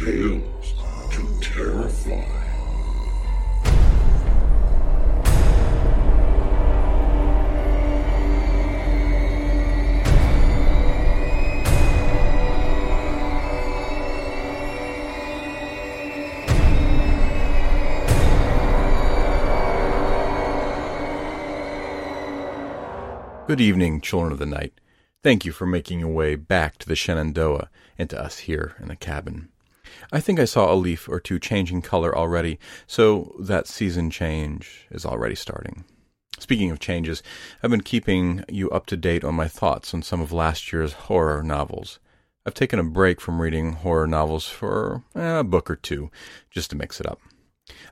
Tales to Terrify. Good evening, children of the night. Thank you for making your way back to the Shenandoah and to us here in the cabin. I think I saw a leaf or two changing color already, so that season change is already starting. Speaking of changes, I've been keeping you up to date on my thoughts on some of last year's horror novels. I've taken a break from reading horror novels for eh, a book or two, just to mix it up.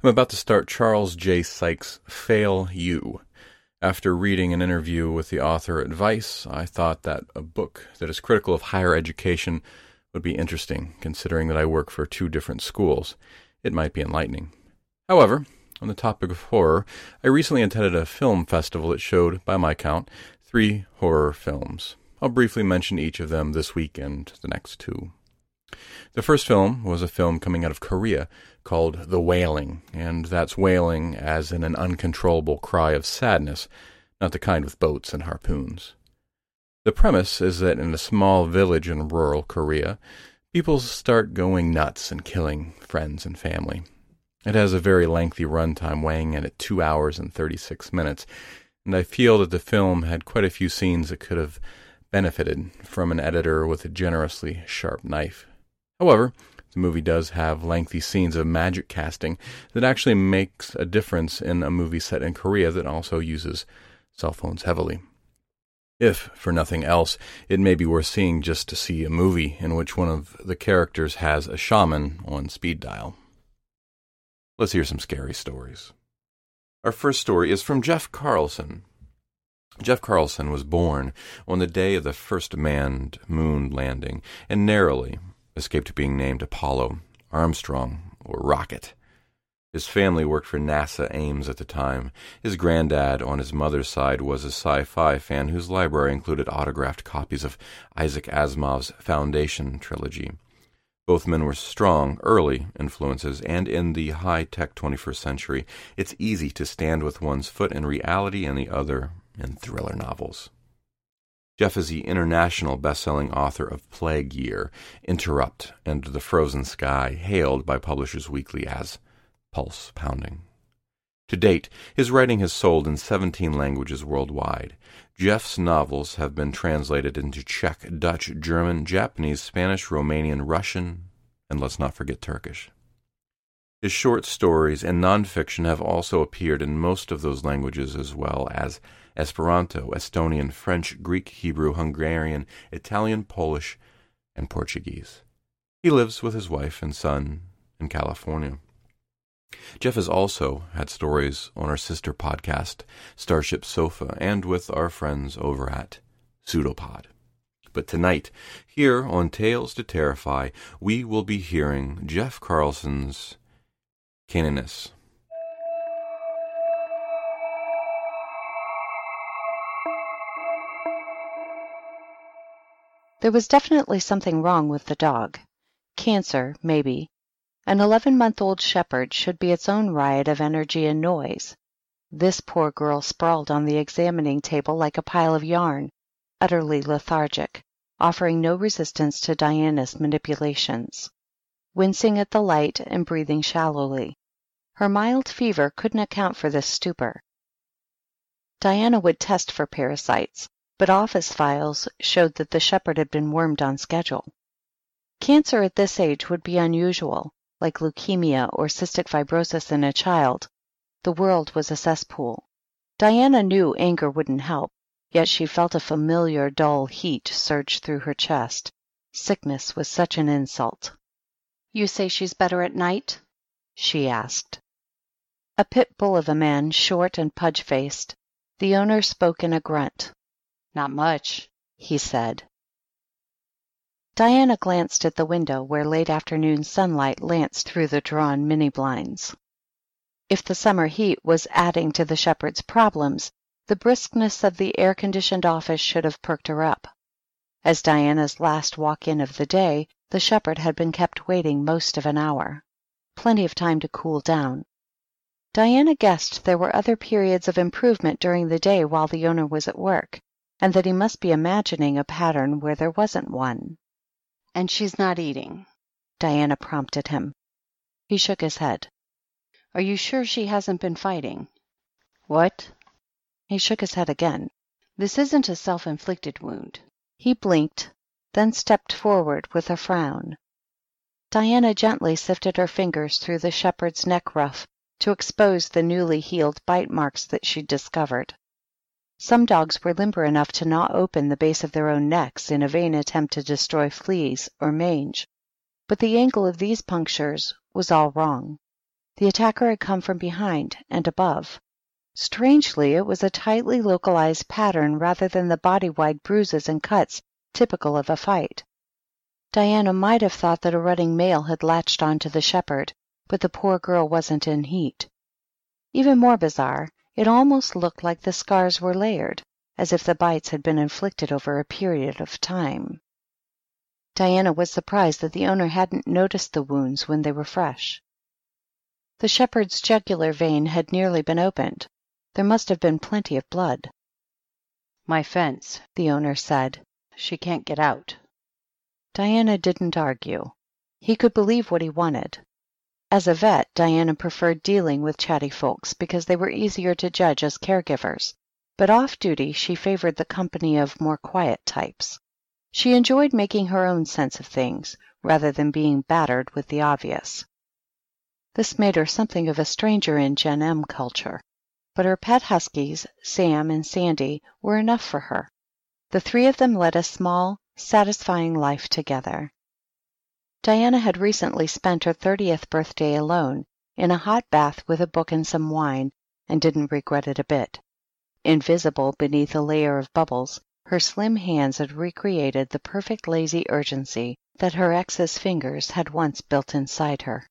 I'm about to start Charles J. Sykes' Fail You. After reading an interview with the author at Vice, I thought that a book that is critical of higher education would be interesting, considering that I work for two different schools. It might be enlightening. However, on the topic of horror, I recently attended a film festival that showed, by my count, three horror films. I'll briefly mention each of them this week and the next two. The first film was a film coming out of Korea called The Wailing, and that's wailing as in an uncontrollable cry of sadness, not the kind with boats and harpoons. The premise is that in a small village in rural Korea, people start going nuts and killing friends and family. It has a very lengthy runtime, weighing in at two hours and 36 minutes, and I feel that the film had quite a few scenes that could have benefited from an editor with a generously sharp knife. However, the movie does have lengthy scenes of magic casting that actually makes a difference in a movie set in Korea that also uses cell phones heavily. If, for nothing else, it may be worth seeing just to see a movie in which one of the characters has a shaman on speed dial. Let's hear some scary stories. Our first story is from Jeff Carlson. Jeff Carlson was born on the day of the first manned moon landing and narrowly escaped being named Apollo, Armstrong, or Rocket. His family worked for NASA Ames at the time. His granddad on his mother's side was a sci fi fan whose library included autographed copies of Isaac Asimov's Foundation trilogy. Both men were strong, early influences, and in the high tech 21st century, it's easy to stand with one's foot in reality and the other in thriller novels. Jeff is the international best-selling author of Plague Year, Interrupt, and The Frozen Sky, hailed by Publishers Weekly as Pulse Pounding. To date, his writing has sold in 17 languages worldwide. Jeff's novels have been translated into Czech, Dutch, German, Japanese, Spanish, Romanian, Russian, and let's not forget Turkish. His short stories and nonfiction have also appeared in most of those languages as well as Esperanto, Estonian, French, Greek, Hebrew, Hungarian, Italian, Polish, and Portuguese. He lives with his wife and son in California. Jeff has also had stories on our sister podcast, Starship Sofa, and with our friends over at Pseudopod. But tonight, here on Tales to Terrify, we will be hearing Jeff Carlson's Caninus. There was definitely something wrong with the dog. Cancer, maybe. An eleven month old shepherd should be its own riot of energy and noise. This poor girl sprawled on the examining table like a pile of yarn, utterly lethargic, offering no resistance to Diana's manipulations, wincing at the light and breathing shallowly. Her mild fever couldn't account for this stupor. Diana would test for parasites, but office files showed that the shepherd had been wormed on schedule. Cancer at this age would be unusual, like leukemia or cystic fibrosis in a child. The world was a cesspool. Diana knew anger wouldn't help, yet she felt a familiar dull heat surge through her chest. Sickness was such an insult. You say she's better at night? she asked. A pit bull of a man, short and pudge faced. The owner spoke in a grunt. Not much, he said. Diana glanced at the window where late afternoon sunlight lanced through the drawn mini blinds. If the summer heat was adding to the shepherd's problems, the briskness of the air conditioned office should have perked her up. As Diana's last walk in of the day, the shepherd had been kept waiting most of an hour. Plenty of time to cool down. Diana guessed there were other periods of improvement during the day while the owner was at work, and that he must be imagining a pattern where there wasn't one. And she's not eating, Diana prompted him. He shook his head. Are you sure she hasn't been fighting? What? He shook his head again. This isn't a self inflicted wound. He blinked, then stepped forward with a frown. Diana gently sifted her fingers through the shepherd's neck ruff to expose the newly healed bite marks that she'd discovered. Some dogs were limber enough to gnaw open the base of their own necks in a vain attempt to destroy fleas or mange, but the angle of these punctures was all wrong. The attacker had come from behind and above. Strangely, it was a tightly localized pattern rather than the body wide bruises and cuts typical of a fight. Diana might have thought that a running male had latched on to the shepherd, but the poor girl wasn't in heat. Even more bizarre, it almost looked like the scars were layered, as if the bites had been inflicted over a period of time. Diana was surprised that the owner hadn't noticed the wounds when they were fresh. The shepherd's jugular vein had nearly been opened. There must have been plenty of blood. My fence, the owner said. She can't get out. Diana didn't argue. He could believe what he wanted. As a vet, Diana preferred dealing with chatty folks because they were easier to judge as caregivers, but off duty she favored the company of more quiet types. She enjoyed making her own sense of things, rather than being battered with the obvious. This made her something of a stranger in Gen M culture, but her pet huskies, Sam and Sandy, were enough for her. The three of them led a small, satisfying life together. Diana had recently spent her thirtieth birthday alone, in a hot bath with a book and some wine, and didn't regret it a bit. Invisible beneath a layer of bubbles, her slim hands had recreated the perfect lazy urgency that her ex's fingers had once built inside her,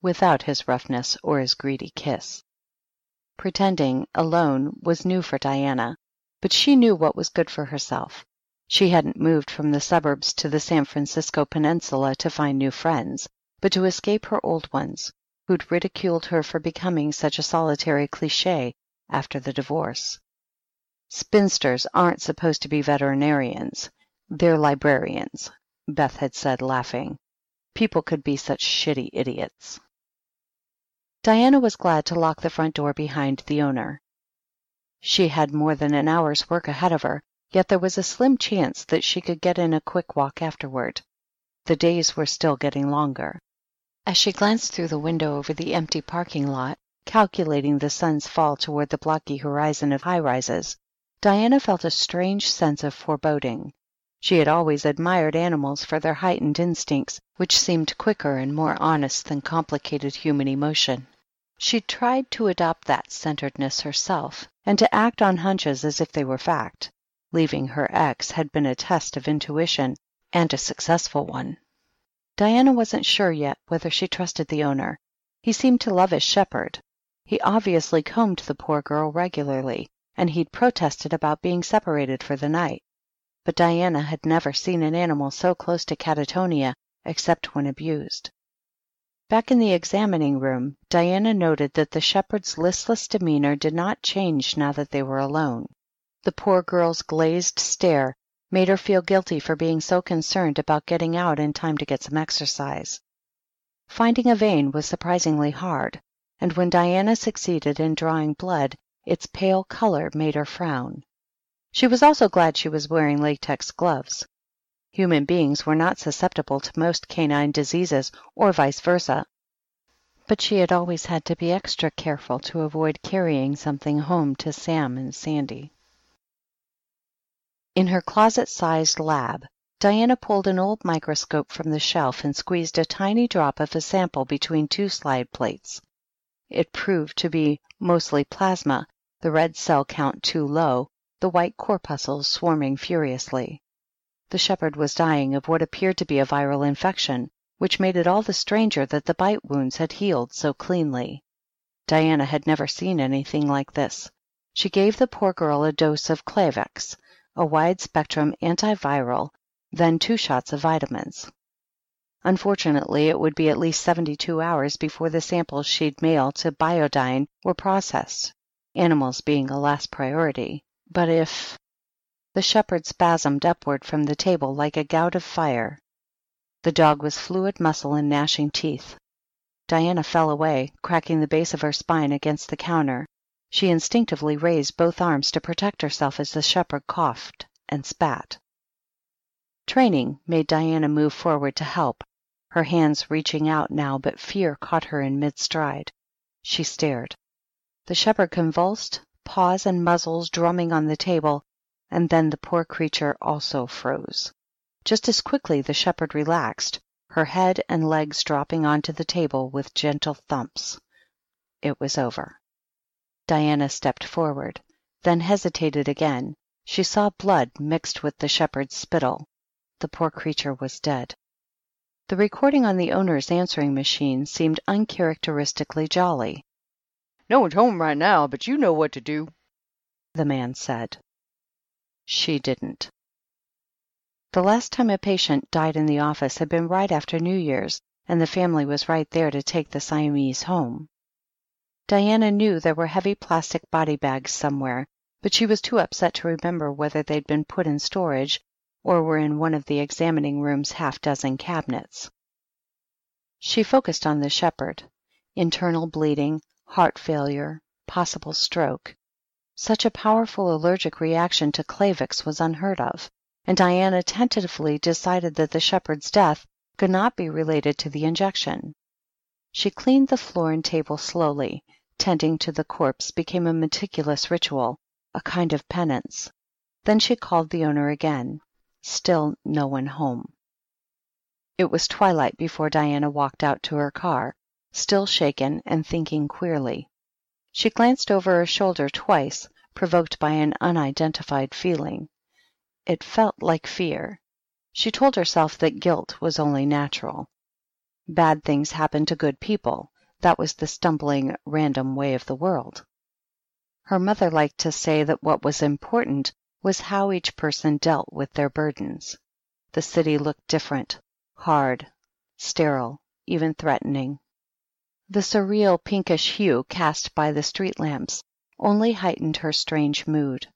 without his roughness or his greedy kiss. Pretending, alone, was new for Diana, but she knew what was good for herself. She hadn't moved from the suburbs to the San Francisco peninsula to find new friends, but to escape her old ones, who'd ridiculed her for becoming such a solitary cliche after the divorce. Spinsters aren't supposed to be veterinarians, they're librarians, Beth had said, laughing. People could be such shitty idiots. Diana was glad to lock the front door behind the owner. She had more than an hour's work ahead of her, yet there was a slim chance that she could get in a quick walk afterward. The days were still getting longer. As she glanced through the window over the empty parking lot, calculating the sun's fall toward the blocky horizon of high rises, Diana felt a strange sense of foreboding. She had always admired animals for their heightened instincts, which seemed quicker and more honest than complicated human emotion. She'd tried to adopt that centeredness herself, and to act on hunches as if they were fact. Leaving her ex had been a test of intuition, and a successful one. Diana wasn't sure yet whether she trusted the owner. He seemed to love his shepherd. He obviously combed the poor girl regularly, and he'd protested about being separated for the night. but Diana had never seen an animal so close to catatonia except when abused. Back in the examining room, Diana noted that the shepherd's listless demeanor did not change now that they were alone. The poor girl's glazed stare made her feel guilty for being so concerned about getting out in time to get some exercise. Finding a vein was surprisingly hard, and when Diana succeeded in drawing blood, its pale color made her frown. She was also glad she was wearing latex gloves. Human beings were not susceptible to most canine diseases or vice versa, but she had always had to be extra careful to avoid carrying something home to Sam and Sandy. In her closet sized lab, Diana pulled an old microscope from the shelf and squeezed a tiny drop of a sample between two slide plates. It proved to be mostly plasma, the red cell count too low, the white corpuscles swarming furiously. The shepherd was dying of what appeared to be a viral infection, which made it all the stranger that the bite wounds had healed so cleanly. Diana had never seen anything like this. She gave the poor girl a dose of Klavix, a wide spectrum antiviral, then two shots of vitamins. Unfortunately, it would be at least 72 hours before the samples she'd mail to Biodyne were processed, animals being a last priority. But if the shepherd spasmed upward from the table like a gout of fire. The dog was fluid muscle and gnashing teeth. Diana fell away, cracking the base of her spine against the counter. She instinctively raised both arms to protect herself as the shepherd coughed and spat. Training made Diana move forward to help, her hands reaching out now, but fear caught her in mid stride. She stared. The shepherd convulsed, paws and muzzles drumming on the table, and then the poor creature also froze. Just as quickly the shepherd relaxed, her head and legs dropping onto the table with gentle thumps. It was over. Diana stepped forward, then hesitated again. She saw blood mixed with the shepherd's spittle. The poor creature was dead. The recording on the owner's answering machine seemed uncharacteristically jolly. No one's home right now, but you know what to do, the man said. She didn't. The last time a patient died in the office had been right after New Year's, and the family was right there to take the Siamese home. Diana knew there were heavy plastic body bags somewhere, but she was too upset to remember whether they'd been put in storage or were in one of the examining room's half dozen cabinets. She focused on the shepherd internal bleeding, heart failure, possible stroke. Such a powerful allergic reaction to Klavix was unheard of, and Diana tentatively decided that the shepherd's death could not be related to the injection. She cleaned the floor and table slowly, tending to the corpse became a meticulous ritual, a kind of penance. Then she called the owner again. Still no one home. It was twilight before Diana walked out to her car, still shaken and thinking queerly. She glanced over her shoulder twice, provoked by an unidentified feeling. It felt like fear. She told herself that guilt was only natural. Bad things happen to good people. That was the stumbling, random way of the world. Her mother liked to say that what was important was how each person dealt with their burdens. The city looked different, hard, sterile, even threatening. The surreal pinkish hue cast by the street lamps only heightened her strange mood.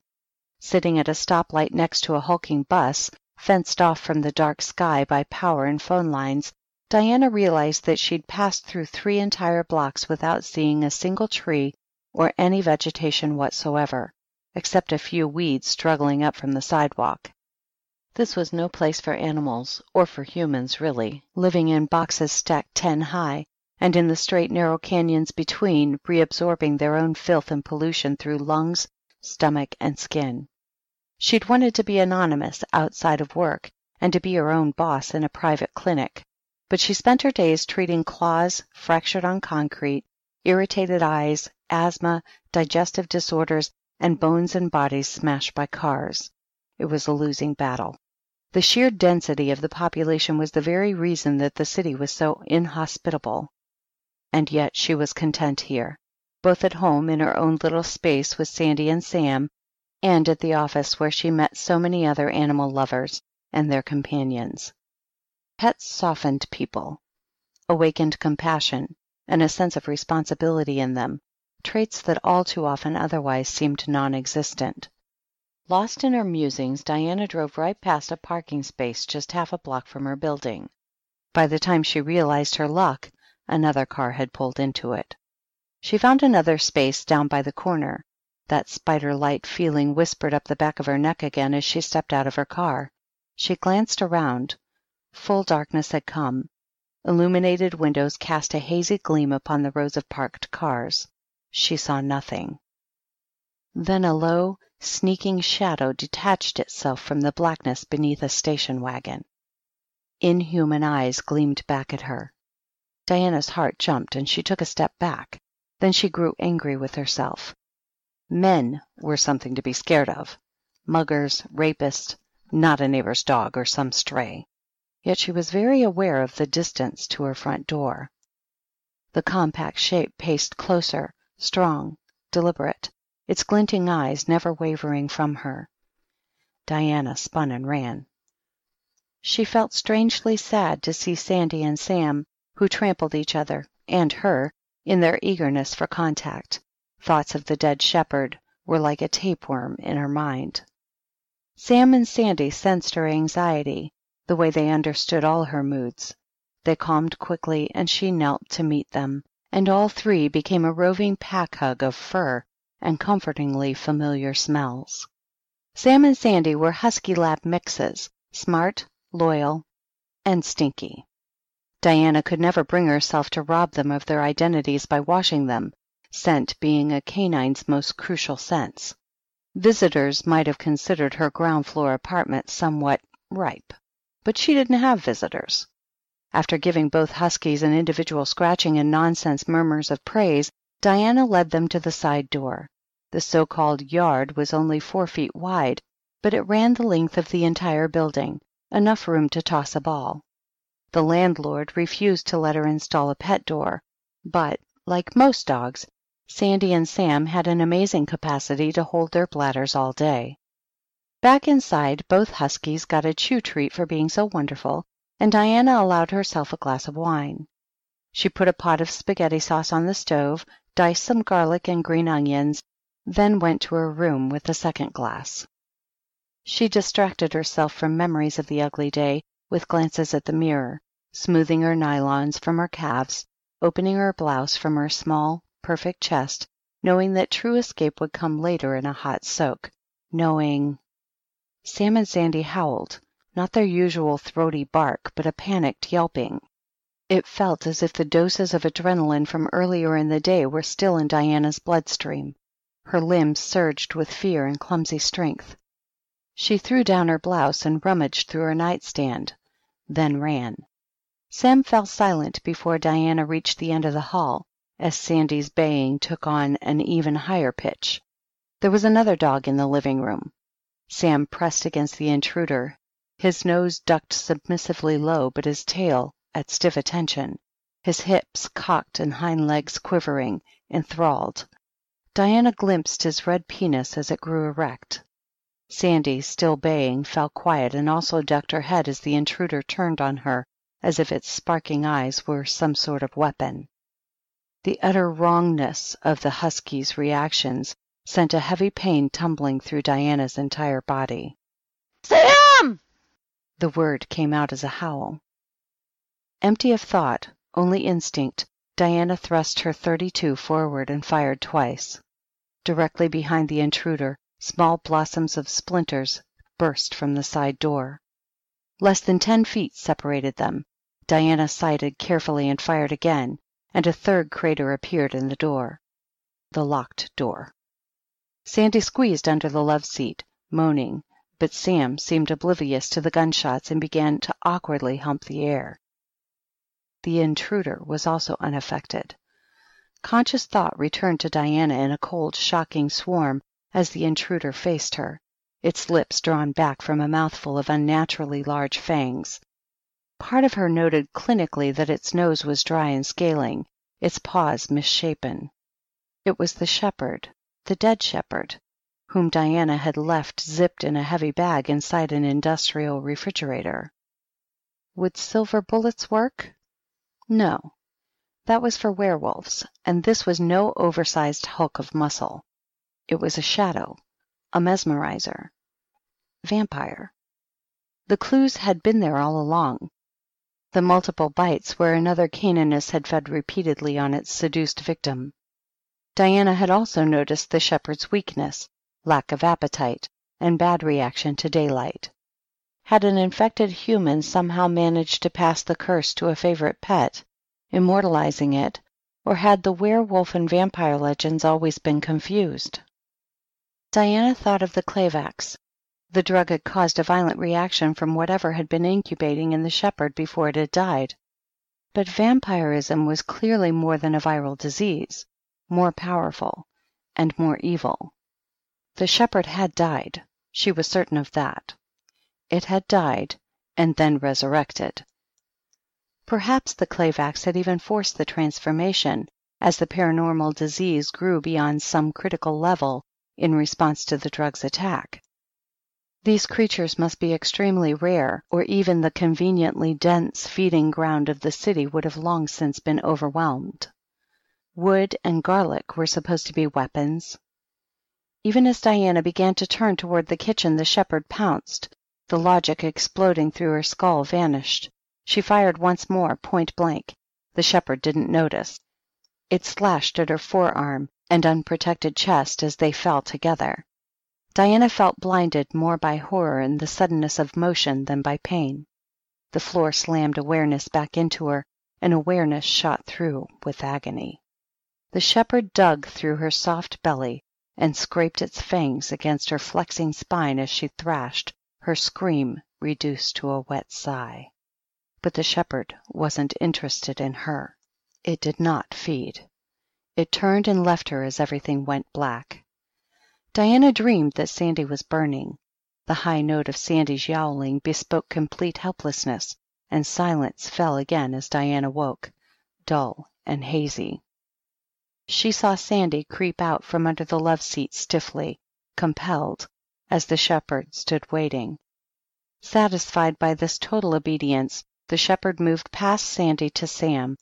Sitting at a stoplight next to a hulking bus, fenced off from the dark sky by power and phone lines, Diana realized that she'd passed through three entire blocks without seeing a single tree or any vegetation whatsoever, except a few weeds struggling up from the sidewalk. This was no place for animals, or for humans, really, living in boxes stacked ten high, and in the straight, narrow canyons between, reabsorbing their own filth and pollution through lungs, stomach, and skin. She'd wanted to be anonymous outside of work and to be her own boss in a private clinic, but she spent her days treating claws fractured on concrete, irritated eyes, asthma, digestive disorders, and bones and bodies smashed by cars. It was a losing battle. The sheer density of the population was the very reason that the city was so inhospitable. And yet she was content here, both at home in her own little space with Sandy and Sam, and at the office where she met so many other animal lovers and their companions. Pets softened people, awakened compassion and a sense of responsibility in them, traits that all too often otherwise seemed non existent. Lost in her musings, Diana drove right past a parking space just half a block from her building. By the time she realized her luck, another car had pulled into it. She found another space down by the corner. That spider light feeling whispered up the back of her neck again as she stepped out of her car. She glanced around. Full darkness had come. Illuminated windows cast a hazy gleam upon the rows of parked cars. She saw nothing. Then a low, sneaking shadow detached itself from the blackness beneath a station wagon. Inhuman eyes gleamed back at her. Diana's heart jumped and she took a step back. Then she grew angry with herself. Men were something to be scared of. Muggers, rapists, not a neighbor's dog or some stray. Yet she was very aware of the distance to her front door. The compact shape paced closer, strong, deliberate, its glinting eyes never wavering from her. Diana spun and ran. She felt strangely sad to see Sandy and Sam, who trampled each other and her in their eagerness for contact. Thoughts of the dead shepherd were like a tapeworm in her mind. Sam and Sandy sensed her anxiety, the way they understood all her moods. They calmed quickly, and she knelt to meet them, and all three became a roving pack hug of fur and comfortingly familiar smells. Sam and Sandy were husky lab mixes, smart, loyal, and stinky. Diana could never bring herself to rob them of their identities by washing them, scent being a canine's most crucial sense. Visitors might have considered her ground floor apartment somewhat ripe, but she didn't have visitors. After giving both huskies an individual scratching and nonsense murmurs of praise, Diana led them to the side door. The so called yard was only four feet wide, but it ran the length of the entire building, enough room to toss a ball. The landlord refused to let her install a pet door, but, like most dogs, Sandy and Sam had an amazing capacity to hold their bladders all day. Back inside, both huskies got a chew treat for being so wonderful, and Diana allowed herself a glass of wine. She put a pot of spaghetti sauce on the stove, diced some garlic and green onions, then went to her room with a second glass. She distracted herself from memories of the ugly day with glances at the mirror, smoothing her nylons from her calves, opening her blouse from her small, perfect chest, knowing that true escape would come later in a hot soak, knowing Sam and Sandy howled, not their usual throaty bark, but a panicked yelping. It felt as if the doses of adrenaline from earlier in the day were still in Diana's bloodstream. Her limbs surged with fear and clumsy strength. She threw down her blouse and rummaged through her nightstand, then ran. Sam fell silent before Diana reached the end of the hall, as Sandy's baying took on an even higher pitch. There was another dog in the living room. Sam pressed against the intruder, his nose ducked submissively low, but his tail at stiff attention, his hips cocked and hind legs quivering, enthralled. Diana glimpsed his red penis as it grew erect. Sandy, still baying, fell quiet and also ducked her head as the intruder turned on her as if its sparking eyes were some sort of weapon. The utter wrongness of the husky's reactions sent a heavy pain tumbling through Diana's entire body. Sam! The word came out as a howl. Empty of thought, only instinct, Diana thrust her thirty two forward and fired twice. Directly behind the intruder, small blossoms of splinters burst from the side door. Less than ten feet separated them. Diana sighted carefully and fired again, and a third crater appeared in the door. The locked door. Sandy squeezed under the love seat, moaning, but Sam seemed oblivious to the gunshots and began to awkwardly hump the air. The intruder was also unaffected. Conscious thought returned to Diana in a cold, shocking swarm as the intruder faced her, its lips drawn back from a mouthful of unnaturally large fangs. Part of her noted clinically that its nose was dry and scaling, its paws misshapen. It was the shepherd, the dead shepherd. whom Diana had left zipped in a heavy bag inside an industrial refrigerator. Would silver bullets work? No. That was for werewolves, and this was no oversized hulk of muscle. It was a shadow, a mesmerizer. Vampire. The clues had been there all along. The multiple bites where another Caninus had fed repeatedly on its seduced victim. Diana had also noticed the shepherd's weakness, lack of appetite, and bad reaction to daylight. Had an infected human somehow managed to pass the curse to a favorite pet, immortalizing it, or had the werewolf and vampire legends always been confused? Diana thought of the Clavax. The drug had caused a violent reaction from whatever had been incubating in the shepherd before it had died. But vampirism was clearly more than a viral disease, more powerful, and more evil. The shepherd had died, she was certain of that. It had died and then resurrected. Perhaps the Klavax had even forced the transformation as the paranormal disease grew beyond some critical level in response to the drug's attack. These creatures must be extremely rare, or even the conveniently dense feeding ground of the city would have long since been overwhelmed. Wood and garlic were supposed to be weapons. Even as Diana began to turn toward the kitchen, the shepherd pounced. The logic exploding through her skull vanished. She fired once more, point blank. The shepherd didn't notice. It slashed at her forearm and unprotected chest as they fell together. Diana felt blinded more by horror and the suddenness of motion than by pain. The floor slammed awareness back into her, and awareness shot through with agony. The shepherd dug through her soft belly and scraped its fangs against her flexing spine as she thrashed, her scream reduced to a wet sigh. But the shepherd wasn't interested in her. It did not feed. It turned and left her as everything went black. Diana dreamed that Sandy was burning. The high note of Sandy's yowling bespoke complete helplessness, and silence fell again as Diana woke, dull and hazy. She saw Sandy creep out from under the love seat stiffly, compelled, as the shepherd stood waiting. Satisfied by this total obedience, the shepherd moved past Sandy to Sam,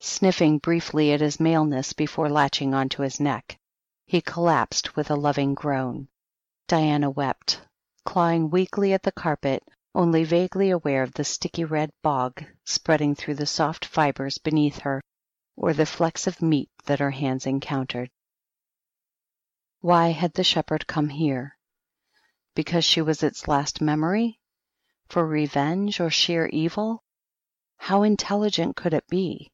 sniffing briefly at his maleness before latching onto his neck. He collapsed with a loving groan. Diana wept, clawing weakly at the carpet, only vaguely aware of the sticky red bog spreading through the soft fibers beneath her, or the flecks of meat that her hands encountered. Why had the shepherd come here? Because she was its last memory? For revenge or sheer evil? How intelligent could it be?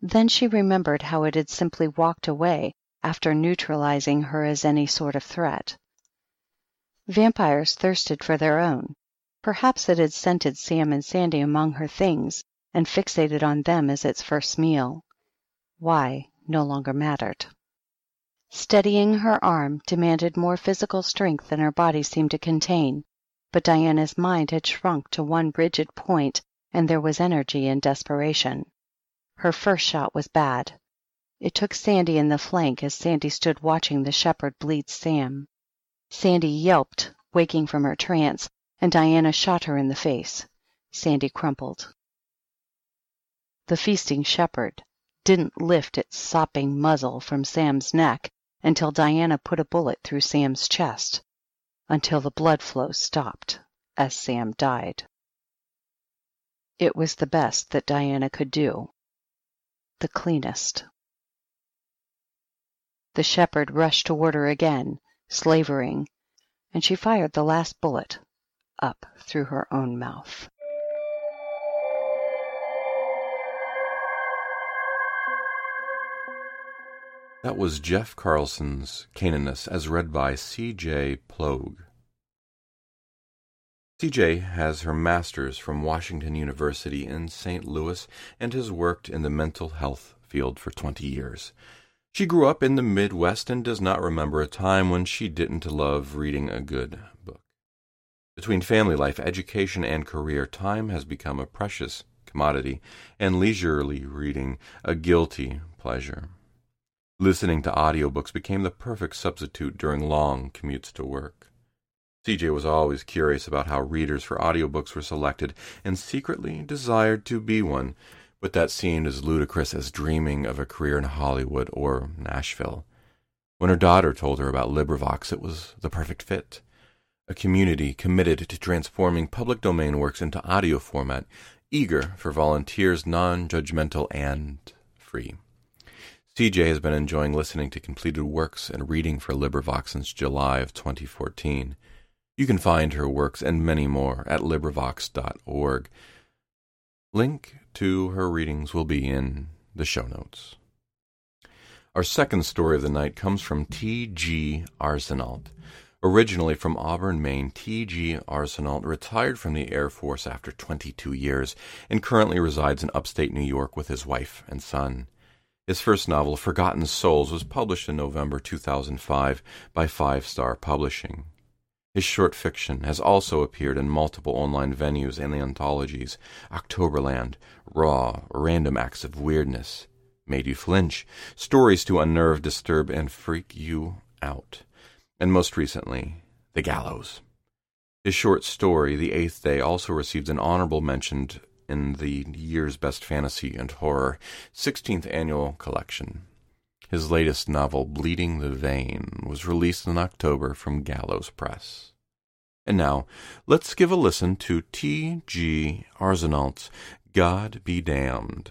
Then she remembered how it had simply walked away after neutralizing her as any sort of threat. Vampires thirsted for their own. Perhaps it had scented Sam and Sandy among her things and fixated on them as its first meal. Why no longer mattered. Steadying her arm demanded more physical strength than her body seemed to contain, but Diana's mind had shrunk to one rigid point and there was energy in desperation. Her first shot was bad. It took Sandy in the flank as Sandy stood watching the shepherd bleed Sam. Sandy yelped, waking from her trance, and Diana shot her in the face. Sandy crumpled. The feasting shepherd didn't lift its sopping muzzle from Sam's neck until Diana put a bullet through Sam's chest, until the blood flow stopped as Sam died. It was the best that Diana could do the cleanest. The shepherd rushed toward her again, slavering, and she fired the last bullet up through her own mouth. That was Jeff Carlson's Caninus as read by C.J. Plog. CJ has her master's from Washington University in St. Louis and has worked in the mental health field for 20 years. She grew up in the Midwest and does not remember a time when she didn't love reading a good book. Between family life, education, and career, time has become a precious commodity, and leisurely reading a guilty pleasure. Listening to audiobooks became the perfect substitute during long commutes to work. CJ was always curious about how readers for audiobooks were selected and secretly desired to be one, but that seemed as ludicrous as dreaming of a career in Hollywood or Nashville. When her daughter told her about LibriVox, it was the perfect fit. A community committed to transforming public domain works into audio format, eager for volunteers, non judgmental, and free. CJ has been enjoying listening to completed works and reading for LibriVox since July of 2014. You can find her works and many more at LibriVox.org. Link to her readings will be in the show notes. Our second story of the night comes from T.G. Arsenault. Originally from Auburn, Maine, T.G. Arsenault retired from the Air Force after 22 years and currently resides in upstate New York with his wife and son. His first novel, Forgotten Souls, was published in November 2005 by Five Star Publishing. His short fiction has also appeared in multiple online venues and the anthologies Octoberland, Raw, Random Acts of Weirdness, Made You Flinch, Stories to Unnerve, Disturb, and Freak You Out, and most recently, The Gallows. His short story, The Eighth Day, also received an honorable mention in the year's Best Fantasy and Horror 16th Annual Collection. His latest novel, Bleeding the Vein, was released in October from Gallows Press. And now, let's give a listen to T.G. Arsenault's God Be Damned.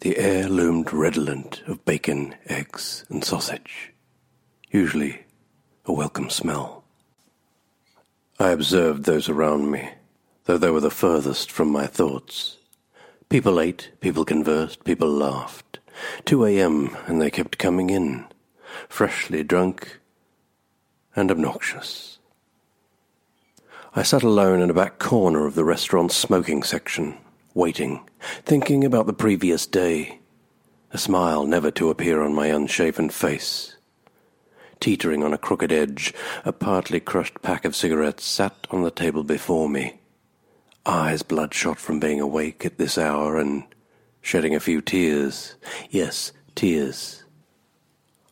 the air loomed redolent of bacon, eggs, and sausage. Usually a welcome smell. I observed those around me, though they were the furthest from my thoughts. People ate, people conversed, people laughed. 2 a.m., and they kept coming in, freshly drunk and obnoxious. I sat alone in a back corner of the restaurant's smoking section, waiting, thinking about the previous day, a smile never to appear on my unshaven face. Teetering on a crooked edge, a partly crushed pack of cigarettes sat on the table before me, eyes bloodshot from being awake at this hour and shedding a few tears. Yes, tears.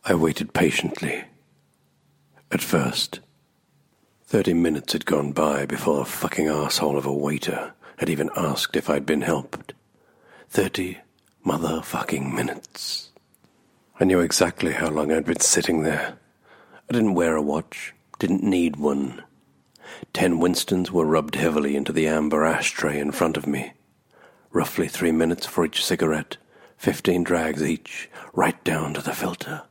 I waited patiently. At first, thirty minutes had gone by before a fucking asshole of a waiter had even asked if I'd been helped. Thirty motherfucking minutes. I knew exactly how long I'd been sitting there. I didn't wear a watch, didn't need one. Ten Winstons were rubbed heavily into the amber ashtray in front of me. Roughly three minutes for each cigarette, fifteen drags each, right down to the filter.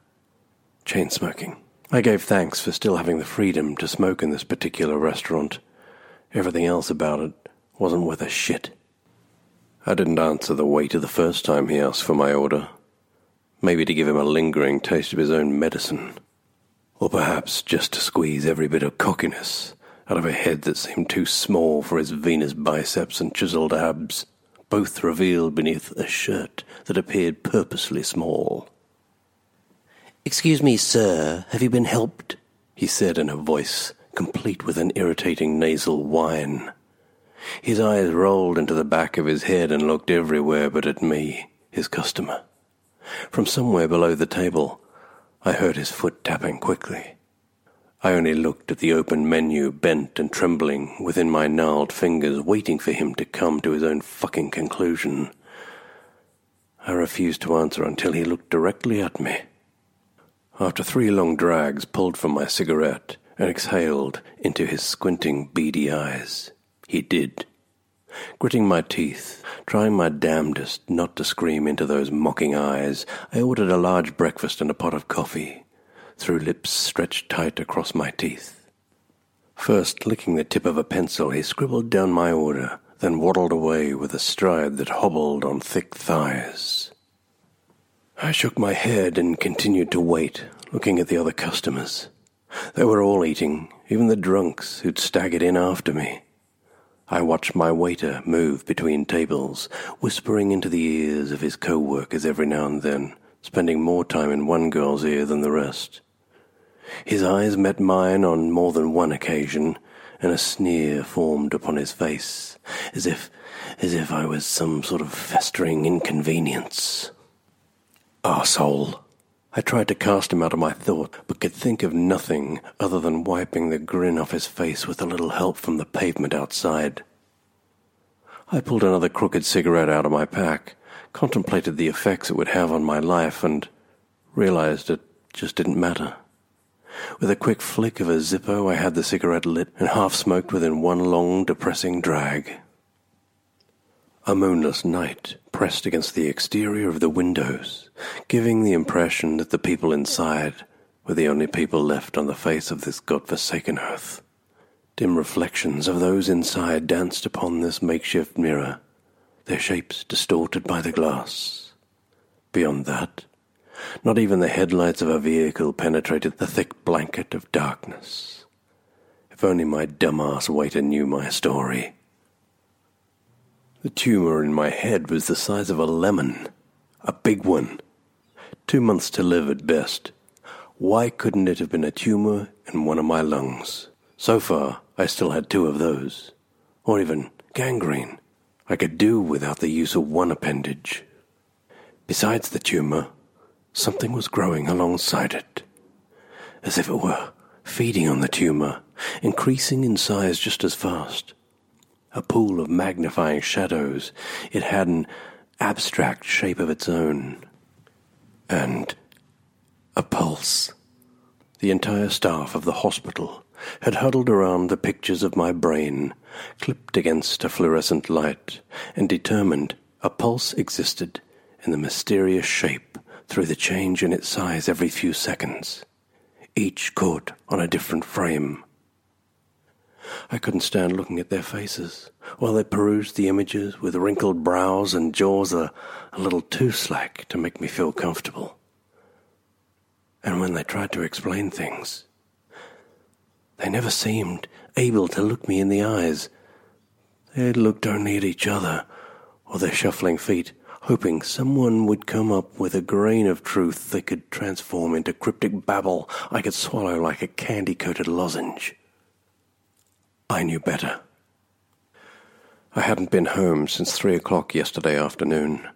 Chain smoking, I gave thanks for still having the freedom to smoke in this particular restaurant. Everything else about it wasn't worth a shit. I didn't answer the waiter the first time he asked for my order. Maybe to give him a lingering taste of his own medicine. Or perhaps just to squeeze every bit of cockiness out of a head that seemed too small for his venous biceps and chiseled abs, both revealed beneath a shirt that appeared purposely small. Excuse me, sir, have you been helped? he said in a voice complete with an irritating nasal whine. His eyes rolled into the back of his head and looked everywhere but at me, his customer. From somewhere below the table, I heard his foot tapping quickly. I only looked at the open menu, bent and trembling within my gnarled fingers, waiting for him to come to his own fucking conclusion. I refused to answer until he looked directly at me. After three long drags, pulled from my cigarette and exhaled into his squinting, beady eyes. He did. Gritting my teeth, trying my damnedest not to scream into those mocking eyes, I ordered a large breakfast and a pot of coffee, through lips stretched tight across my teeth. First, licking the tip of a pencil, he scribbled down my order, then waddled away with a stride that hobbled on thick thighs. I shook my head and continued to wait, looking at the other customers. They were all eating, even the drunks who'd staggered in after me. I watched my waiter move between tables, whispering into the ears of his co-workers every now and then, spending more time in one girl's ear than the rest. His eyes met mine on more than one occasion, and a sneer formed upon his face, as if as if I was some sort of festering inconvenience. Arsehole. I tried to cast him out of my thought, but could think of nothing other than wiping the grin off his face with a little help from the pavement outside. I pulled another crooked cigarette out of my pack, contemplated the effects it would have on my life, and realized it just didn't matter. With a quick flick of a Zippo, I had the cigarette lit and half smoked within one long, depressing drag. A moonless night pressed against the exterior of the windows, giving the impression that the people inside were the only people left on the face of this god-forsaken earth. Dim reflections of those inside danced upon this makeshift mirror, their shapes distorted by the glass. Beyond that, not even the headlights of a vehicle penetrated the thick blanket of darkness. If only my dumbass waiter knew my story. The tumor in my head was the size of a lemon, a big one. Two months to live at best. Why couldn't it have been a tumor in one of my lungs? So far, I still had two of those. Or even gangrene. I could do without the use of one appendage. Besides the tumor, something was growing alongside it, as if it were feeding on the tumor, increasing in size just as fast a pool of magnifying shadows. It had an abstract shape of its own. And a pulse. The entire staff of the hospital had huddled around the pictures of my brain, clipped against a fluorescent light, and determined a pulse existed in the mysterious shape through the change in its size every few seconds, each caught on a different frame I couldn't stand looking at their faces while they perused the images with wrinkled brows and jaws a, a little too slack to make me feel comfortable. And when they tried to explain things, they never seemed able to look me in the eyes. They had looked only at each other or their shuffling feet, hoping someone would come up with a grain of truth they could transform into cryptic babble I could swallow like a candy coated lozenge. I knew better. I hadn't been home since three o'clock yesterday afternoon.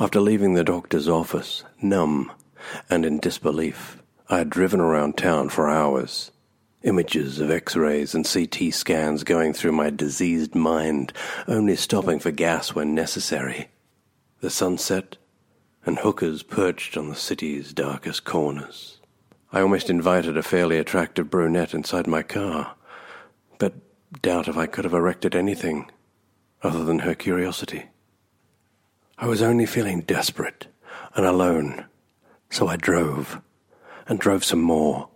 After leaving the doctor's office, numb and in disbelief, I had driven around town for hours. Images of x rays and CT scans going through my diseased mind, only stopping for gas when necessary. The sunset and hookers perched on the city's darkest corners. I almost invited a fairly attractive brunette inside my car doubt if I could have erected anything other than her curiosity. I was only feeling desperate and alone, so I drove, and drove some more,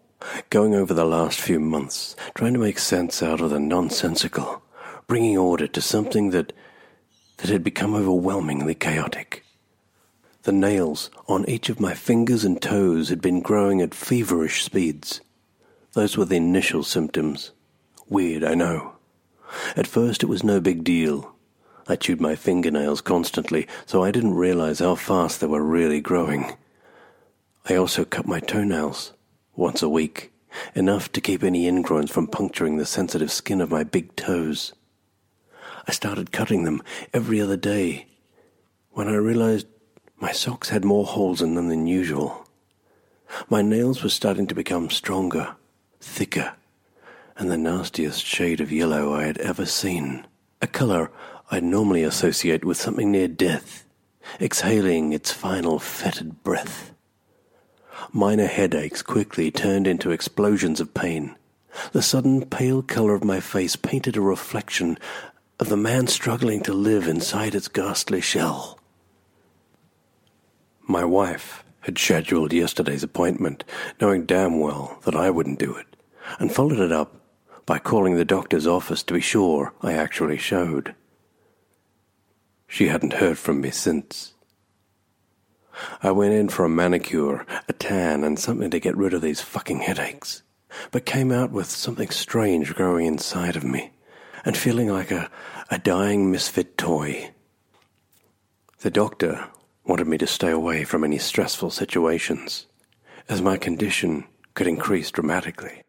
going over the last few months, trying to make sense out of the nonsensical, bringing order to something that that had become overwhelmingly chaotic. The nails on each of my fingers and toes had been growing at feverish speeds. Those were the initial symptoms. Weird, I know. At first it was no big deal. I chewed my fingernails constantly, so I didn't realize how fast they were really growing. I also cut my toenails once a week, enough to keep any ingrowns from puncturing the sensitive skin of my big toes. I started cutting them every other day when I realized my socks had more holes in them than usual. My nails were starting to become stronger, thicker, and the nastiest shade of yellow I had ever seen. A color I normally associate with something near death, exhaling its final fetid breath. Minor headaches quickly turned into explosions of pain. The sudden pale color of my face painted a reflection of the man struggling to live inside its ghastly shell. My wife had scheduled yesterday's appointment, knowing damn well that I wouldn't do it, and followed it up by calling the doctor's office to be sure I actually showed. She hadn't heard from me since. I went in for a manicure, a tan, and something to get rid of these fucking headaches, but came out with something strange growing inside of me and feeling like a, a dying misfit toy. The doctor wanted me to stay away from any stressful situations, as my condition could increase dramatically.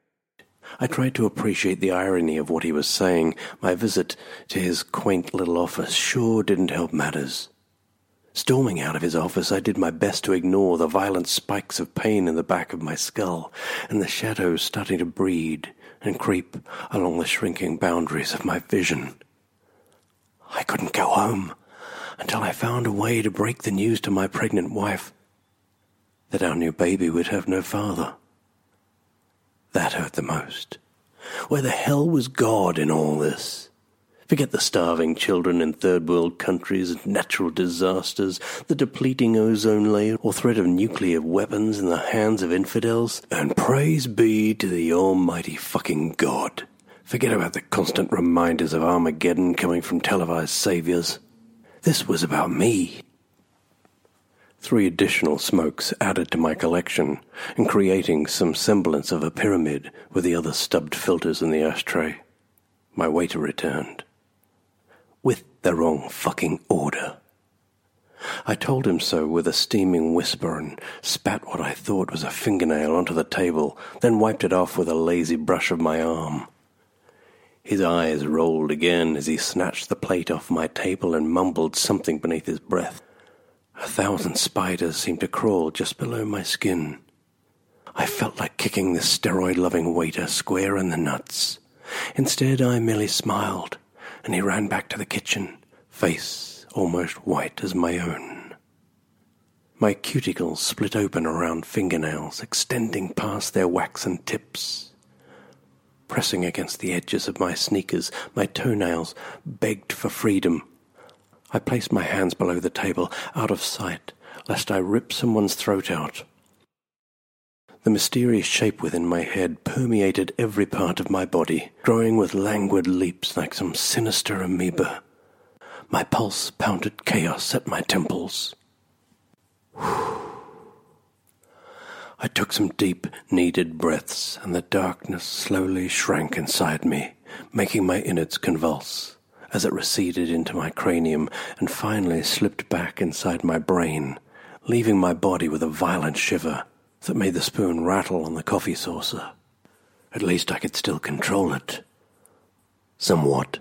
I tried to appreciate the irony of what he was saying. My visit to his quaint little office sure didn't help matters. Storming out of his office, I did my best to ignore the violent spikes of pain in the back of my skull and the shadows starting to breed and creep along the shrinking boundaries of my vision. I couldn't go home until I found a way to break the news to my pregnant wife that our new baby would have no father. That hurt the most. Where the hell was God in all this? Forget the starving children in third world countries, and natural disasters, the depleting ozone layer, or threat of nuclear weapons in the hands of infidels, and praise be to the almighty fucking God. Forget about the constant reminders of Armageddon coming from televised saviors. This was about me. Three additional smokes added to my collection, and creating some semblance of a pyramid with the other stubbed filters in the ashtray. My waiter returned. With the wrong fucking order. I told him so with a steaming whisper and spat what I thought was a fingernail onto the table, then wiped it off with a lazy brush of my arm. His eyes rolled again as he snatched the plate off my table and mumbled something beneath his breath. A thousand spiders seemed to crawl just below my skin. I felt like kicking this steroid loving waiter square in the nuts. Instead, I merely smiled, and he ran back to the kitchen, face almost white as my own. My cuticles split open around fingernails, extending past their waxen tips. Pressing against the edges of my sneakers, my toenails begged for freedom I placed my hands below the table, out of sight, lest I rip someone's throat out. The mysterious shape within my head permeated every part of my body, growing with languid leaps like some sinister amoeba. My pulse pounded chaos at my temples. I took some deep, needed breaths, and the darkness slowly shrank inside me, making my innards convulse as it receded into my cranium and finally slipped back inside my brain, leaving my body with a violent shiver that made the spoon rattle on the coffee saucer. At least I could still control it. Somewhat.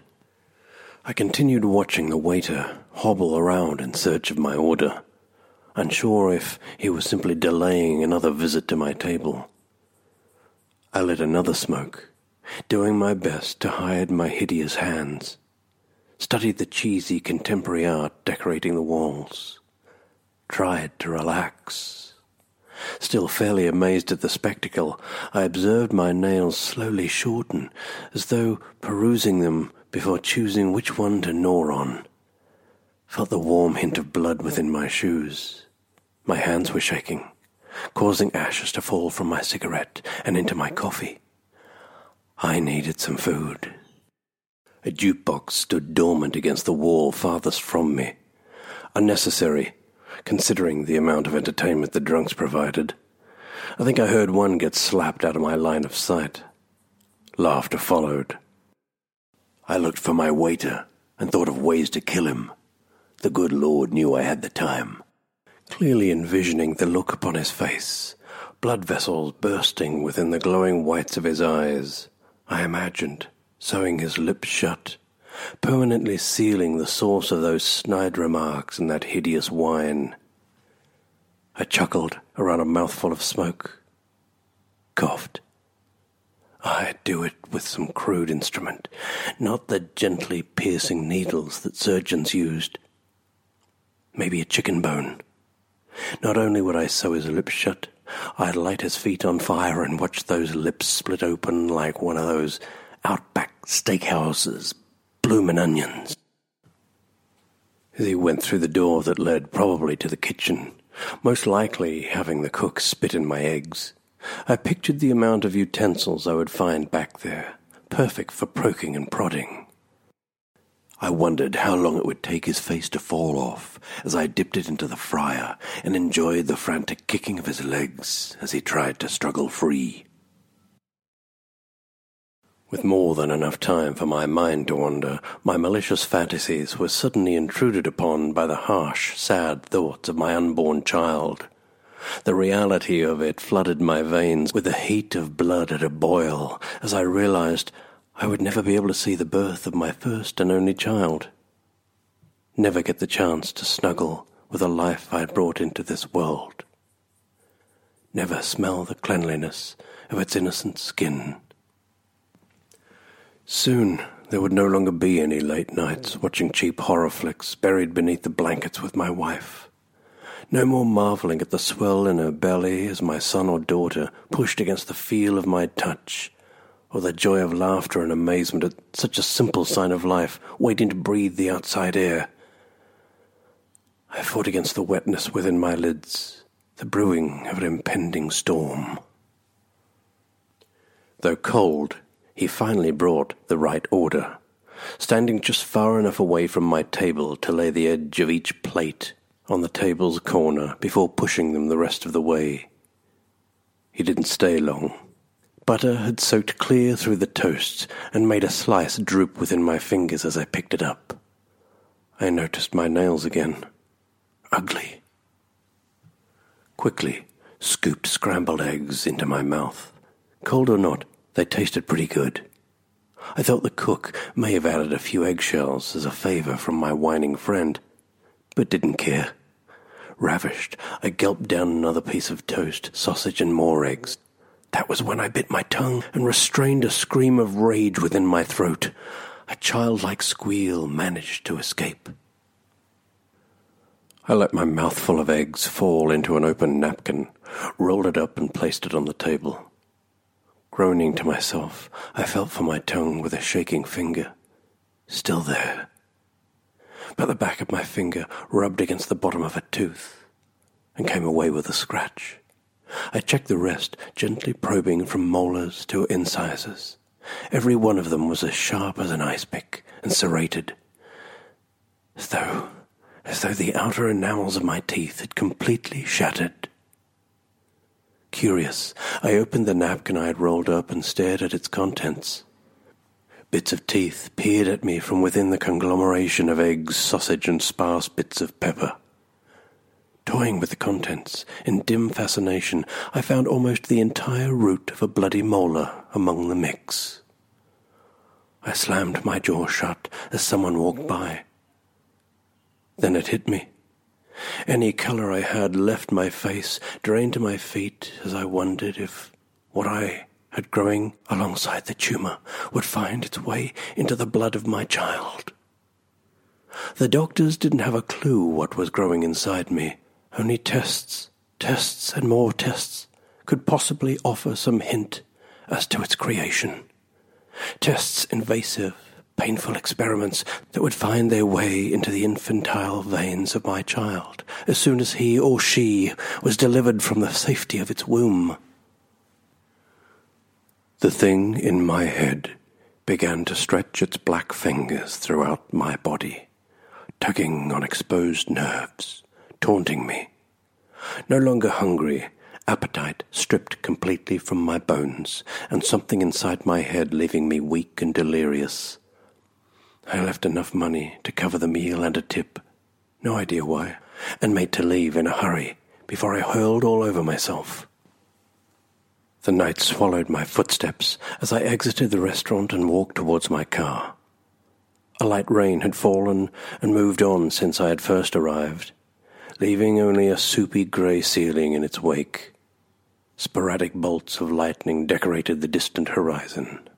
I continued watching the waiter hobble around in search of my order, unsure if he was simply delaying another visit to my table. I lit another smoke, doing my best to hide my hideous hands studied the cheesy contemporary art decorating the walls, tried to relax. Still fairly amazed at the spectacle, I observed my nails slowly shorten, as though perusing them before choosing which one to gnaw on. Felt the warm hint of blood within my shoes. My hands were shaking. causing ashes to fall from my cigarette and into my coffee. I needed some food. A jukebox stood dormant against the wall farthest from me. Unnecessary, considering the amount of entertainment the drunks provided. I think I heard one get slapped out of my line of sight. Laughter followed. I looked for my waiter and thought of ways to kill him. The good Lord knew I had the time. Clearly envisioning the look upon his face, blood vessels bursting within the glowing whites of his eyes, I imagined, sewing his lips shut, permanently sealing the source of those snide remarks and that hideous whine. I chuckled around a mouthful of smoke, coughed. I'd do it with some crude instrument, not the gently piercing needles that surgeons used. Maybe a chicken bone. Not only would I sew his lips shut, I'd light his feet on fire and watch those lips split open like one of those outback steakhouses, bloomin' onions. As he went through the door that led probably to the kitchen, most likely having the cook spit in my eggs, I pictured the amount of utensils I would find back there, perfect for proking and prodding. I wondered how long it would take his face to fall off as I dipped it into the fryer and enjoyed the frantic kicking of his legs as he tried to struggle free. With more than enough time for my mind to wander, my malicious fantasies were suddenly intruded upon by the harsh, sad thoughts of my unborn child. The reality of it flooded my veins with the heat of blood at a boil as I realized I would never be able to see the birth of my first and only child. Never get the chance to snuggle with the life I had brought into this world. Never smell the cleanliness of its innocent skin. Soon there would no longer be any late nights watching cheap horror flicks buried beneath the blankets with my wife. No more marveling at the swell in her belly as my son or daughter pushed against the feel of my touch, or the joy of laughter and amazement at such a simple sign of life waiting to breathe the outside air. I fought against the wetness within my lids, the brewing of an impending storm. Though cold, he finally brought the right order, standing just far enough away from my table to lay the edge of each plate on the table's corner before pushing them the rest of the way. He didn't stay long. Butter had soaked clear through the toast and made a slice droop within my fingers as I picked it up. I noticed my nails again. Ugly. Quickly scooped scrambled eggs into my mouth. Cold or not, they tasted pretty good. I thought the cook may have added a few eggshells as a favor from my whining friend, but didn't care. Ravished, I gulped down another piece of toast, sausage, and more eggs. That was when I bit my tongue and restrained a scream of rage within my throat. A childlike squeal managed to escape. I let my mouthful of eggs fall into an open napkin, rolled it up, and placed it on the table. Groaning to myself, I felt for my tongue with a shaking finger. Still there. But the back of my finger rubbed against the bottom of a tooth and came away with a scratch. I checked the rest, gently probing from molars to incisors. Every one of them was as sharp as an ice pick and serrated, as though, as though the outer enamels of my teeth had completely shattered. Curious, I opened the napkin I had rolled up and stared at its contents. Bits of teeth peered at me from within the conglomeration of eggs, sausage, and sparse bits of pepper. Toying with the contents, in dim fascination, I found almost the entire root of a bloody molar among the mix. I slammed my jaw shut as someone walked by. Then it hit me. Any color I had left my face, drained to my feet as I wondered if what I had growing alongside the tumor would find its way into the blood of my child. The doctors didn't have a clue what was growing inside me. Only tests, tests, and more tests could possibly offer some hint as to its creation. Tests invasive, painful experiments that would find their way into the infantile veins of my child as soon as he or she was delivered from the safety of its womb. The thing in my head began to stretch its black fingers throughout my body, tugging on exposed nerves, taunting me. No longer hungry, appetite stripped completely from my bones, and something inside my head leaving me weak and delirious. I left enough money to cover the meal and a tip, no idea why, and made to leave in a hurry before I hurled all over myself. The night swallowed my footsteps as I exited the restaurant and walked towards my car. A light rain had fallen and moved on since I had first arrived, leaving only a soupy grey ceiling in its wake. Sporadic bolts of lightning decorated the distant horizon,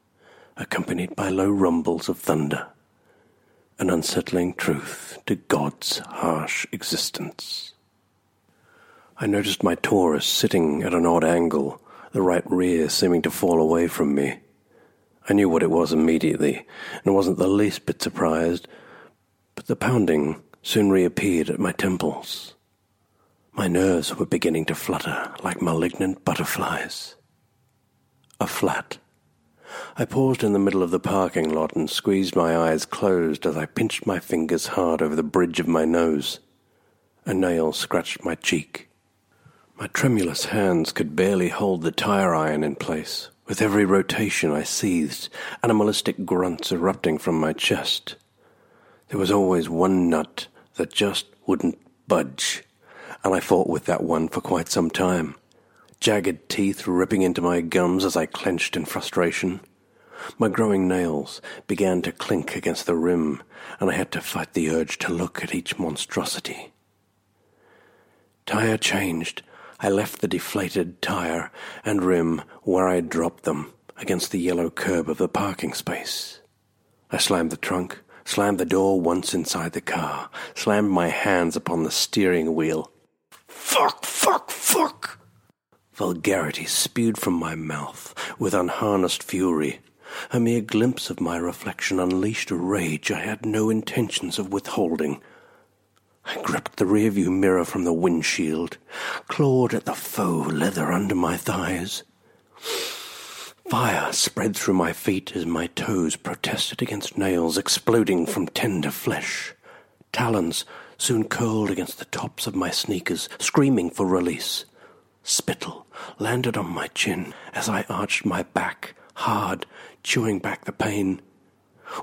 accompanied by low rumbles of thunder, an unsettling truth to God's harsh existence. I noticed my Taurus sitting at an odd angle the right rear seeming to fall away from me. I knew what it was immediately, and wasn't the least bit surprised, but the pounding soon reappeared at my temples. My nerves were beginning to flutter like malignant butterflies. A flat. I paused in the middle of the parking lot and squeezed my eyes closed as I pinched my fingers hard over the bridge of my nose. A nail scratched my cheek. My tremulous hands could barely hold the tire iron in place. With every rotation, I seethed, animalistic grunts erupting from my chest. There was always one nut that just wouldn't budge, and I fought with that one for quite some time. Jagged teeth ripping into my gums as I clenched in frustration. My growing nails began to clink against the rim, and I had to fight the urge to look at each monstrosity. Tire changed, I left the deflated tire and rim where I had dropped them against the yellow curb of the parking space. I slammed the trunk, slammed the door once inside the car, slammed my hands upon the steering wheel. Fuck, fuck, fuck! Vulgarity spewed from my mouth with unharnessed fury. A mere glimpse of my reflection unleashed a rage I had no intentions of withholding. I gripped the rearview mirror from the windshield, clawed at the faux leather under my thighs. Fire spread through my feet as my toes protested against nails exploding from tender flesh. Talons soon curled against the tops of my sneakers, screaming for release. Spittle landed on my chin as I arched my back, hard, chewing back the pain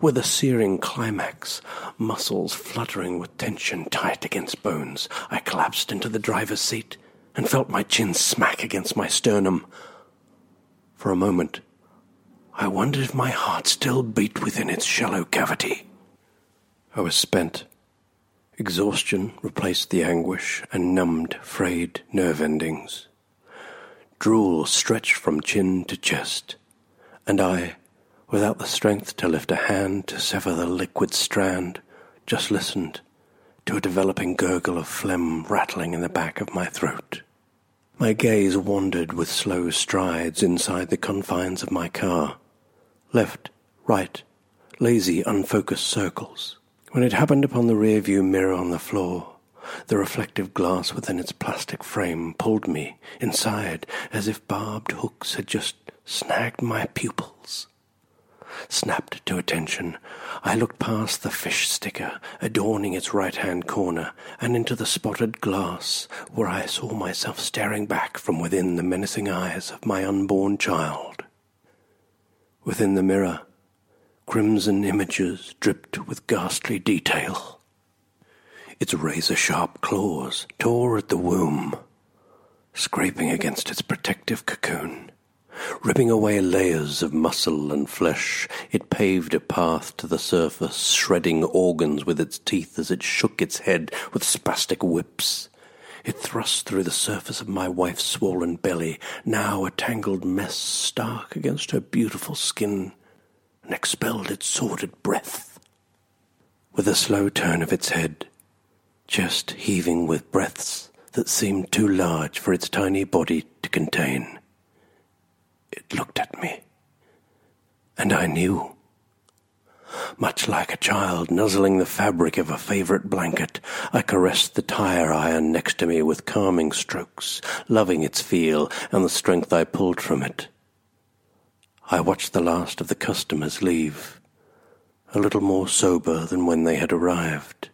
with a searing climax, muscles fluttering with tension tight against bones. I collapsed into the driver's seat and felt my chin smack against my sternum. For a moment, I wondered if my heart still beat within its shallow cavity. I was spent. Exhaustion replaced the anguish and numbed, frayed nerve endings. Drool stretched from chin to chest, and I, without the strength to lift a hand to sever the liquid strand, just listened to a developing gurgle of phlegm rattling in the back of my throat. My gaze wandered with slow strides inside the confines of my car. Left, right, lazy, unfocused circles. When it happened upon the rear view mirror on the floor, the reflective glass within its plastic frame pulled me inside as if barbed hooks had just snagged my pupils snapped to attention. I looked past the fish sticker adorning its right hand corner and into the spotted glass where I saw myself staring back from within the menacing eyes of my unborn child. Within the mirror, crimson images dripped with ghastly detail. Its razor sharp claws tore at the womb, scraping against its protective cocoon. Ripping away layers of muscle and flesh, it paved a path to the surface, shredding organs with its teeth as it shook its head with spastic whips. It thrust through the surface of my wife's swollen belly, now a tangled mess stark against her beautiful skin, and expelled its sordid breath. With a slow turn of its head, chest heaving with breaths that seemed too large for its tiny body to contain, it looked at me. And I knew. Much like a child nuzzling the fabric of a favorite blanket, I caressed the tire iron next to me with calming strokes, loving its feel and the strength I pulled from it. I watched the last of the customers leave, a little more sober than when they had arrived.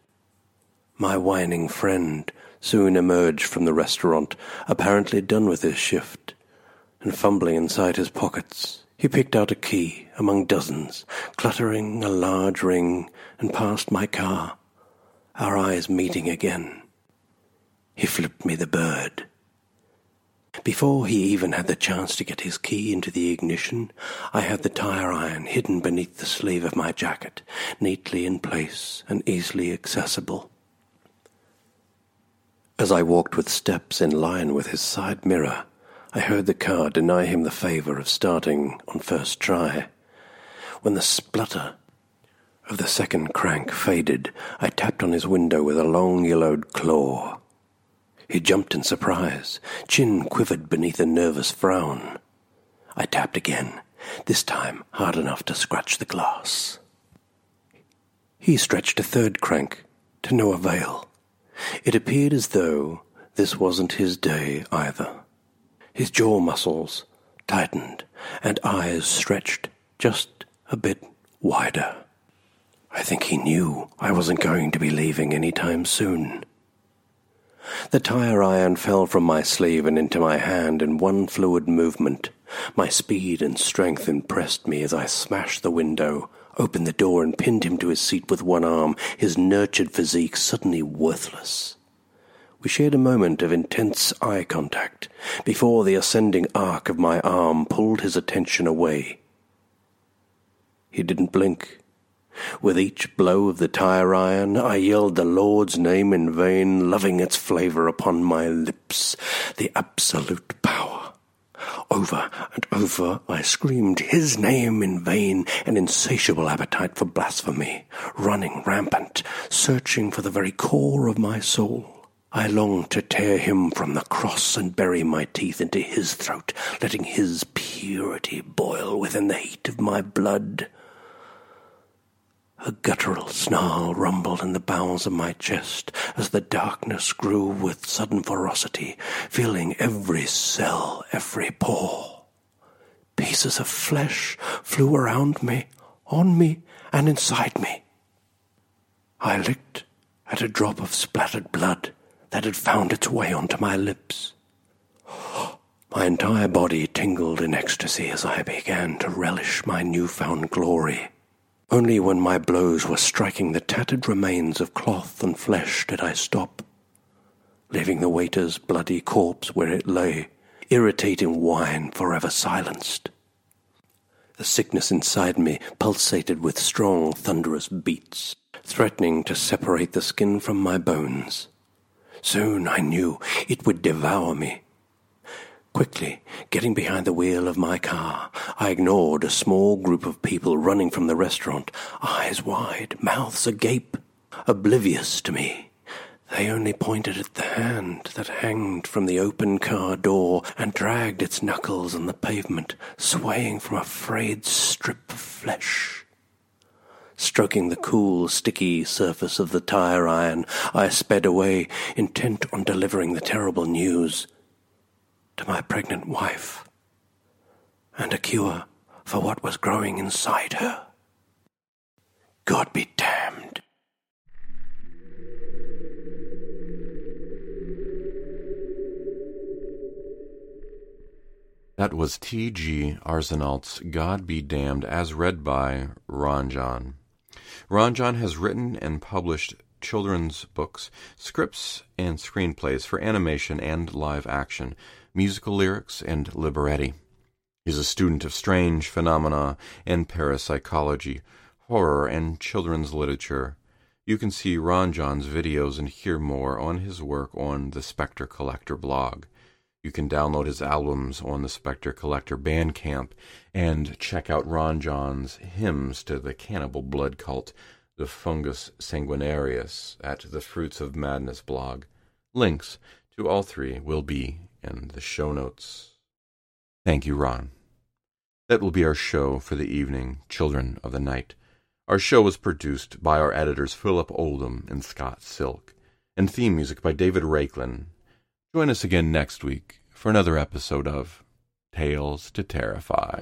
My whining friend soon emerged from the restaurant, apparently done with his shift, and fumbling inside his pockets, he picked out a key among dozens, cluttering a large ring, and passed my car, our eyes meeting again. He flipped me the bird. Before he even had the chance to get his key into the ignition, I had the tire iron hidden beneath the sleeve of my jacket, neatly in place and easily accessible. As I walked with steps in line with his side mirror, I heard the car deny him the favor of starting on first try. When the splutter of the second crank faded, I tapped on his window with a long yellowed claw. He jumped in surprise, chin quivered beneath a nervous frown. I tapped again, this time hard enough to scratch the glass. He stretched a third crank, to no avail. It appeared as though this wasn't his day either. His jaw muscles tightened and eyes stretched just a bit wider. I think he knew I wasn't going to be leaving any time soon. The tire iron fell from my sleeve and into my hand in one fluid movement. My speed and strength impressed me as I smashed the window, opened the door, and pinned him to his seat with one arm, his nurtured physique suddenly worthless. We shared a moment of intense eye contact before the ascending arc of my arm pulled his attention away. He didn't blink. With each blow of the tire iron, I yelled the Lord's name in vain, loving its flavor upon my lips, the absolute power. Over and over I screamed his name in vain, an insatiable appetite for blasphemy, running rampant, searching for the very core of my soul. I longed to tear him from the cross and bury my teeth into his throat, letting his purity boil within the heat of my blood. A guttural snarl rumbled in the bowels of my chest as the darkness grew with sudden ferocity, filling every cell, every pore. Pieces of flesh flew around me, on me, and inside me. I licked at a drop of splattered blood that had found its way onto my lips. My entire body tingled in ecstasy as I began to relish my newfound glory. Only when my blows were striking the tattered remains of cloth and flesh did I stop, leaving the waiter's bloody corpse where it lay, irritating whine forever silenced. The sickness inside me pulsated with strong, thunderous beats, threatening to separate the skin from my bones. Soon I knew it would devour me. Quickly, getting behind the wheel of my car, I ignored a small group of people running from the restaurant, eyes wide, mouths agape, oblivious to me. They only pointed at the hand that hanged from the open car door and dragged its knuckles on the pavement, swaying from a frayed strip of flesh. Stroking the cool, sticky surface of the tire iron, I sped away, intent on delivering the terrible news to my pregnant wife and a cure for what was growing inside her. God be damned. That was T.G. Arsenault's God Be Damned, as read by Ron Jon. Ranjan has written and published children's books, scripts and screenplays for animation and live action, musical lyrics, and libretti. He's a student of strange phenomena and parapsychology, horror, and children's literature. You can see Ron Jon's videos and hear more on his work on the Spectre Collector blog. You can download his albums on the Spectre Collector Bandcamp and check out Ron Jon's hymns to the cannibal blood cult, the Fungus Sanguinarius, at the Fruits of Madness blog. Links to all three will be in the show notes. Thank you, Ron. That will be our show for the evening, Children of the Night. Our show was produced by our editors Philip Oldham and Scott Silk, and theme music by David Raiklen. Join us again next week for another episode of Tales to Terrify.